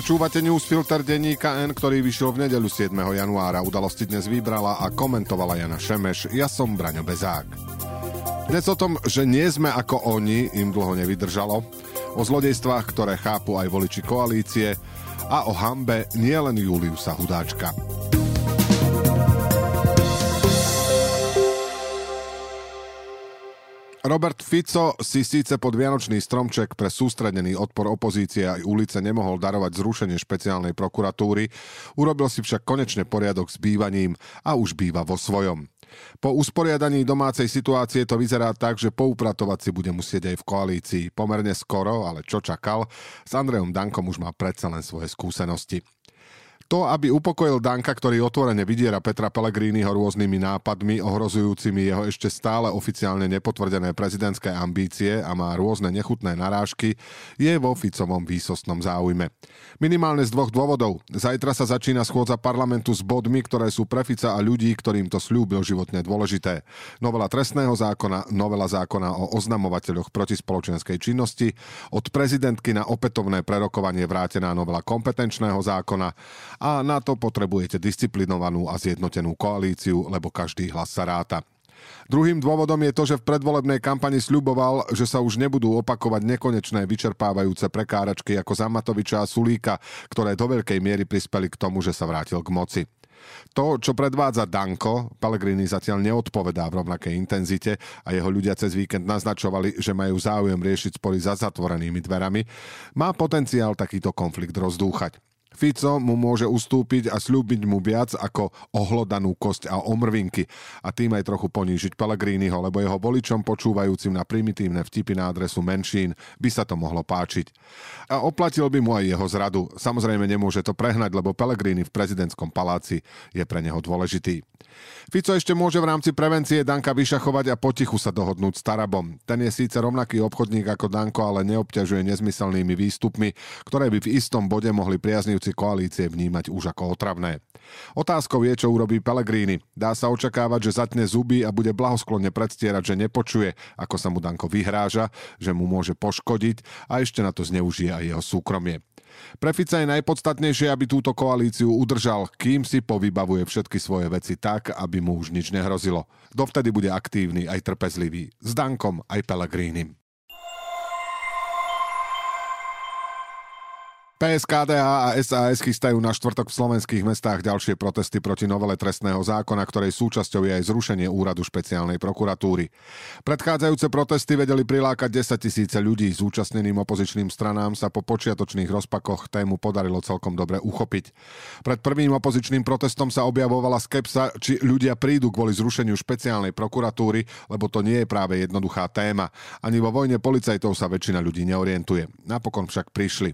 Počúvate newsfilter denníka N, ktorý vyšiel v nedeľu 7. januára. Udalosti dnes vybrala a komentovala Jana Šemeš. Ja som Braňo Bezák. Dnes o tom, že nie sme ako oni, im dlho nevydržalo. O zlodejstvách, ktoré chápu aj voliči koalície. A o hambe nielen Juliusa Hudáčka. Robert Fico si síce pod Vianočný stromček pre sústredený odpor opozície aj ulice nemohol darovať zrušenie špeciálnej prokuratúry, urobil si však konečne poriadok s bývaním a už býva vo svojom. Po usporiadaní domácej situácie to vyzerá tak, že poupratovať si bude musieť aj v koalícii. Pomerne skoro, ale čo čakal, s Andrejom Dankom už má predsa len svoje skúsenosti. To, aby upokojil Danka, ktorý otvorene vydiera Petra Pellegriniho rôznymi nápadmi, ohrozujúcimi jeho ešte stále oficiálne nepotvrdené prezidentské ambície a má rôzne nechutné narážky, je vo Ficovom výsostnom záujme. Minimálne z dvoch dôvodov. Zajtra sa začína schôdza parlamentu s bodmi, ktoré sú pre Fica a ľudí, ktorým to slúbil životne dôležité. Novela trestného zákona, novela zákona o oznamovateľoch protispoločenskej činnosti, od prezidentky na opätovné prerokovanie vrátená novela kompetenčného zákona a na to potrebujete disciplinovanú a zjednotenú koalíciu, lebo každý hlas sa ráta. Druhým dôvodom je to, že v predvolebnej kampani sľuboval, že sa už nebudú opakovať nekonečné vyčerpávajúce prekáračky ako Zamatoviča a Sulíka, ktoré do veľkej miery prispeli k tomu, že sa vrátil k moci. To, čo predvádza Danko, Pellegrini zatiaľ neodpovedá v rovnakej intenzite a jeho ľudia cez víkend naznačovali, že majú záujem riešiť spory za zatvorenými dverami, má potenciál takýto konflikt rozdúchať. Fico mu môže ustúpiť a slúbiť mu viac ako ohlodanú kosť a omrvinky a tým aj trochu ponížiť Pellegriniho, lebo jeho voličom počúvajúcim na primitívne vtipy na adresu menšín by sa to mohlo páčiť. A oplatil by mu aj jeho zradu. Samozrejme nemôže to prehnať, lebo Pellegrini v prezidentskom paláci je pre neho dôležitý. Fico ešte môže v rámci prevencie Danka vyšachovať a potichu sa dohodnúť s Tarabom. Ten je síce rovnaký obchodník ako Danko, ale neobťažuje nezmyselnými výstupmi, ktoré by v istom bode mohli priaznivci koalície vnímať už ako otravné. Otázkou je, čo urobí Pellegrini. Dá sa očakávať, že zatne zuby a bude blahosklonne predstierať, že nepočuje, ako sa mu Danko vyhráža, že mu môže poškodiť a ešte na to zneužije aj jeho súkromie. Pre Fica je najpodstatnejšie, aby túto koalíciu udržal, kým si povybavuje všetky svoje veci tak, aby mu už nič nehrozilo. Dovtedy bude aktívny aj trpezlivý. S Dankom aj Pelegrínim. PSKDH a SAS chystajú na štvrtok v slovenských mestách ďalšie protesty proti novele trestného zákona, ktorej súčasťou je aj zrušenie úradu špeciálnej prokuratúry. Predchádzajúce protesty vedeli prilákať 10 tisíce ľudí. Zúčastneným opozičným stranám sa po počiatočných rozpakoch tému podarilo celkom dobre uchopiť. Pred prvým opozičným protestom sa objavovala skepsa, či ľudia prídu kvôli zrušeniu špeciálnej prokuratúry, lebo to nie je práve jednoduchá téma. Ani vo vojne policajtov sa väčšina ľudí neorientuje. Napokon však prišli.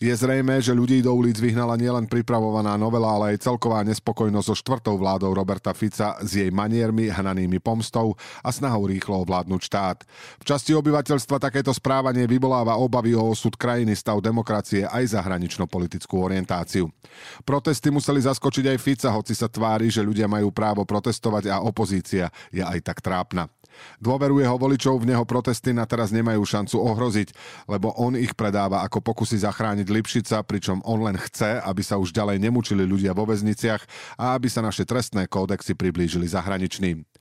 Je zrejme, že ľudí do ulic vyhnala nielen pripravovaná novela, ale aj celková nespokojnosť so štvrtou vládou Roberta Fica s jej maniermi, hnanými pomstou a snahou rýchlo ovládnuť štát. V časti obyvateľstva takéto správanie vyvoláva obavy o osud krajiny, stav demokracie aj zahranično-politickú orientáciu. Protesty museli zaskočiť aj Fica, hoci sa tvári, že ľudia majú právo protestovať a opozícia je aj tak trápna. Dôveru jeho voličov v neho protesty na teraz nemajú šancu ohroziť, lebo on ich predáva ako pokusy zachrániť Lipšica, pričom on len chce, aby sa už ďalej nemučili ľudia vo väzniciach a aby sa naše trestné kódexy priblížili zahraničným.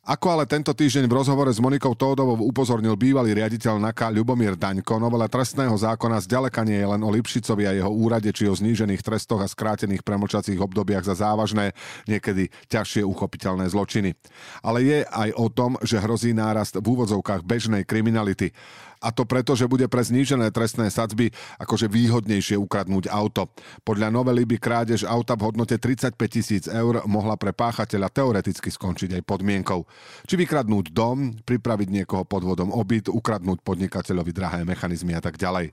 Ako ale tento týždeň v rozhovore s Monikou Tódovou upozornil bývalý riaditeľ NAKA Ľubomír Daňko, novela trestného zákona zďaleka nie je len o Lipšicovi a jeho úrade či o znížených trestoch a skrátených premlčacích obdobiach za závažné, niekedy ťažšie uchopiteľné zločiny. Ale je aj o tom, že hrozí nárast v úvodzovkách bežnej kriminality. A to preto, že bude pre znížené trestné sadzby akože výhodnejšie ukradnúť auto. Podľa novely by krádež auta v hodnote 35 tisíc eur mohla pre páchateľa teoreticky skončiť aj podmienkou. Či vykradnúť dom, pripraviť niekoho podvodom obyt, ukradnúť podnikateľovi drahé mechanizmy a tak ďalej.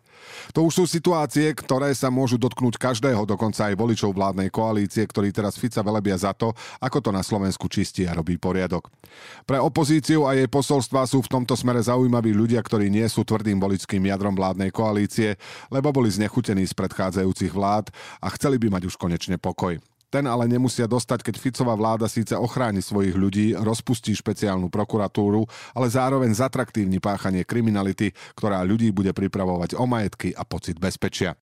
To už sú situácie, ktoré sa môžu dotknúť každého, dokonca aj voličov vládnej koalície, ktorí teraz Fica velebia za to, ako to na Slovensku čistí a robí poriadok. Pre opozíciu a jej posolstva sú v tomto smere zaujímaví ľudia, ktorí nie sú sú tvrdým voličským jadrom vládnej koalície, lebo boli znechutení z predchádzajúcich vlád a chceli by mať už konečne pokoj. Ten ale nemusia dostať, keď Ficová vláda síce ochráni svojich ľudí, rozpustí špeciálnu prokuratúru, ale zároveň zatraktívni páchanie kriminality, ktorá ľudí bude pripravovať o majetky a pocit bezpečia.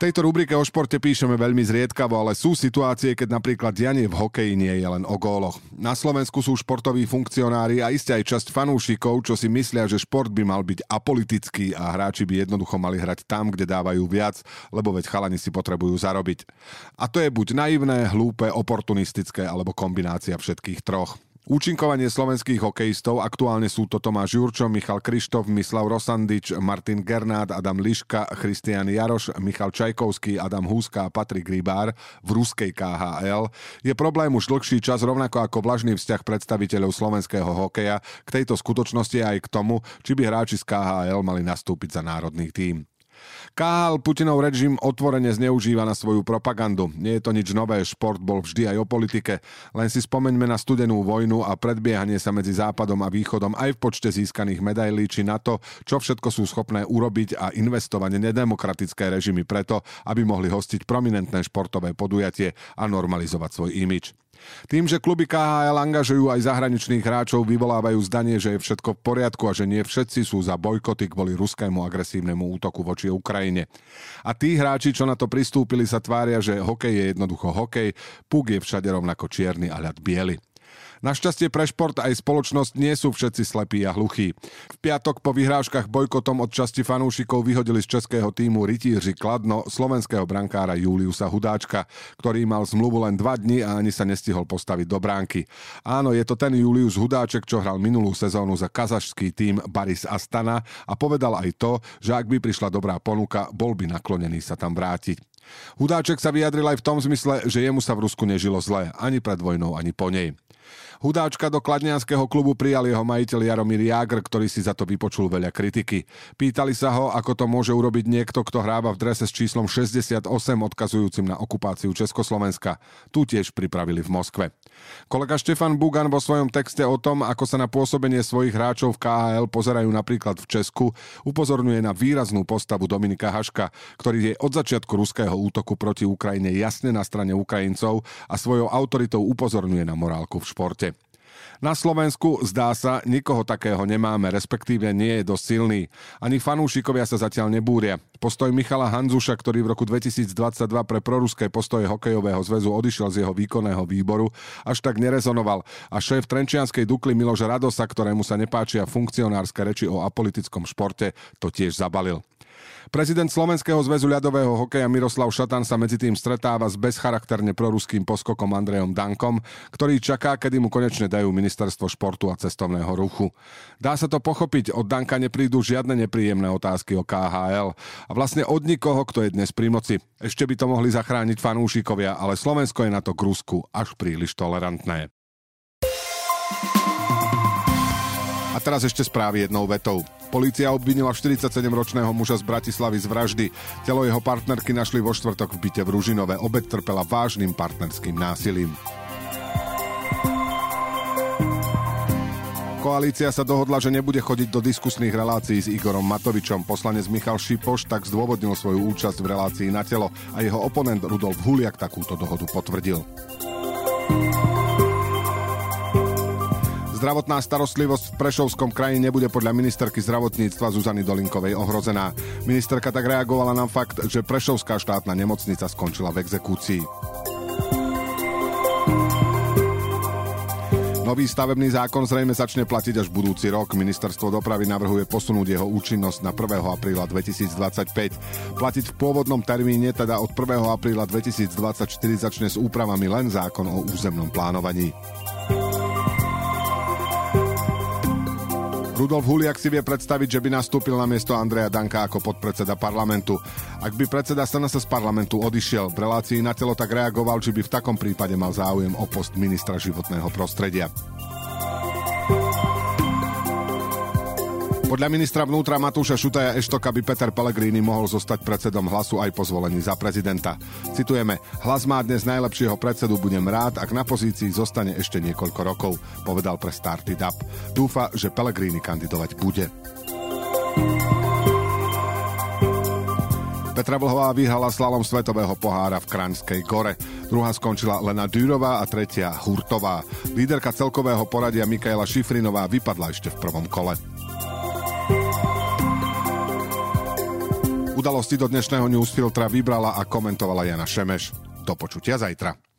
Tejto rubrike o športe píšeme veľmi zriedkavo, ale sú situácie, keď napríklad dianie v hokeji nie je len o góloch. Na Slovensku sú športoví funkcionári a iste aj časť fanúšikov, čo si myslia, že šport by mal byť apolitický a hráči by jednoducho mali hrať tam, kde dávajú viac, lebo veď chalani si potrebujú zarobiť. A to je buď naivné, hlúpe, oportunistické alebo kombinácia všetkých troch. Účinkovanie slovenských hokejistov aktuálne sú to Tomáš Jurčo, Michal Krištof, Mislav Rosandič, Martin Gernát, Adam Liška, Christian Jaroš, Michal Čajkovský, Adam Húska a Patrik Rybár v ruskej KHL. Je problém už dlhší čas rovnako ako vlažný vzťah predstaviteľov slovenského hokeja k tejto skutočnosti aj k tomu, či by hráči z KHL mali nastúpiť za národný tím. KHL Putinov režim otvorene zneužíva na svoju propagandu. Nie je to nič nové, šport bol vždy aj o politike. Len si spomeňme na studenú vojnu a predbiehanie sa medzi Západom a Východom aj v počte získaných medailí, či na to, čo všetko sú schopné urobiť a investovať nedemokratické režimy preto, aby mohli hostiť prominentné športové podujatie a normalizovať svoj imič. Tým, že kluby KHL angažujú aj zahraničných hráčov, vyvolávajú zdanie, že je všetko v poriadku a že nie všetci sú za bojkoty kvôli ruskému agresívnemu útoku voči Ukrajine. A tí hráči, čo na to pristúpili, sa tvária, že hokej je jednoducho hokej, puk je všade rovnako čierny a ľad biely. Našťastie pre šport aj spoločnosť nie sú všetci slepí a hluchí. V piatok po vyhrážkach bojkotom od časti fanúšikov vyhodili z českého týmu rytíři Kladno slovenského brankára Juliusa Hudáčka, ktorý mal zmluvu len dva dni a ani sa nestihol postaviť do bránky. Áno, je to ten Julius Hudáček, čo hral minulú sezónu za kazašský tým Baris Astana a povedal aj to, že ak by prišla dobrá ponuka, bol by naklonený sa tam vrátiť. Hudáček sa vyjadril aj v tom zmysle, že jemu sa v Rusku nežilo zle, ani pred vojnou, ani po nej. Hudáčka do kladnianského klubu prijal jeho majiteľ Jaromír Jágr, ktorý si za to vypočul veľa kritiky. Pýtali sa ho, ako to môže urobiť niekto, kto hráva v drese s číslom 68 odkazujúcim na okupáciu Československa. Tu tiež pripravili v Moskve. Kolega Štefan Bugan vo svojom texte o tom, ako sa na pôsobenie svojich hráčov v KHL pozerajú napríklad v Česku, upozorňuje na výraznú postavu Dominika Haška, ktorý je od začiatku ruského útoku proti Ukrajine jasne na strane Ukrajincov a svojou autoritou upozorňuje na morálku v športe. Na Slovensku, zdá sa, nikoho takého nemáme, respektíve nie je dosť silný. Ani fanúšikovia sa zatiaľ nebúria. Postoj Michala Hanzuša, ktorý v roku 2022 pre proruské postoje hokejového zväzu odišiel z jeho výkonného výboru, až tak nerezonoval. A šéf Trenčianskej Dukly Miloš Radosa, ktorému sa nepáčia funkcionárske reči o apolitickom športe, to tiež zabalil. Prezident Slovenského zväzu ľadového hokeja Miroslav Šatan sa medzi tým stretáva s bezcharakterne proruským poskokom Andrejom Dankom, ktorý čaká, kedy mu konečne dajú ministerstvo športu a cestovného ruchu. Dá sa to pochopiť, od Danka neprídu žiadne nepríjemné otázky o KHL a vlastne od nikoho, kto je dnes pri moci. Ešte by to mohli zachrániť fanúšikovia, ale Slovensko je na to k Rusku až príliš tolerantné. A teraz ešte správy jednou vetou. Polícia obvinila 47-ročného muža z Bratislavy z vraždy. Telo jeho partnerky našli vo štvrtok v byte v Ružinove. Obed trpela vážnym partnerským násilím. Koalícia sa dohodla, že nebude chodiť do diskusných relácií s Igorom Matovičom. Poslanec Michal Šipoš tak zdôvodnil svoju účasť v relácii na telo a jeho oponent Rudolf Huliak takúto dohodu potvrdil. Zdravotná starostlivosť v Prešovskom kraji nebude podľa ministerky zdravotníctva Zuzany Dolinkovej ohrozená. Ministerka tak reagovala na fakt, že Prešovská štátna nemocnica skončila v exekúcii. Nový stavebný zákon zrejme začne platiť až budúci rok. Ministerstvo dopravy navrhuje posunúť jeho účinnosť na 1. apríla 2025. Platiť v pôvodnom termíne, teda od 1. apríla 2024 začne s úpravami len zákon o územnom plánovaní. Rudolf Huliak si vie predstaviť, že by nastúpil na miesto Andreja Danka ako podpredseda parlamentu. Ak by predseda SNS z parlamentu odišiel, v relácii na telo tak reagoval, či by v takom prípade mal záujem o post ministra životného prostredia. Podľa ministra vnútra Matúša Šutaja Eštoka by Peter Pellegrini mohol zostať predsedom hlasu aj po zvolení za prezidenta. Citujeme, hlas má dnes najlepšieho predsedu, budem rád, ak na pozícii zostane ešte niekoľko rokov, povedal pre Starty Up. Dúfa, že Pellegrini kandidovať bude. Petra Vlhová vyhrala slalom Svetového pohára v Kraňskej gore. Druhá skončila Lena Dúrová a tretia Hurtová. Líderka celkového poradia Mikaela Šifrinová vypadla ešte v prvom kole. Udalosti do dnešného newsfiltra vybrala a komentovala Jana Šemeš. Do počutia zajtra.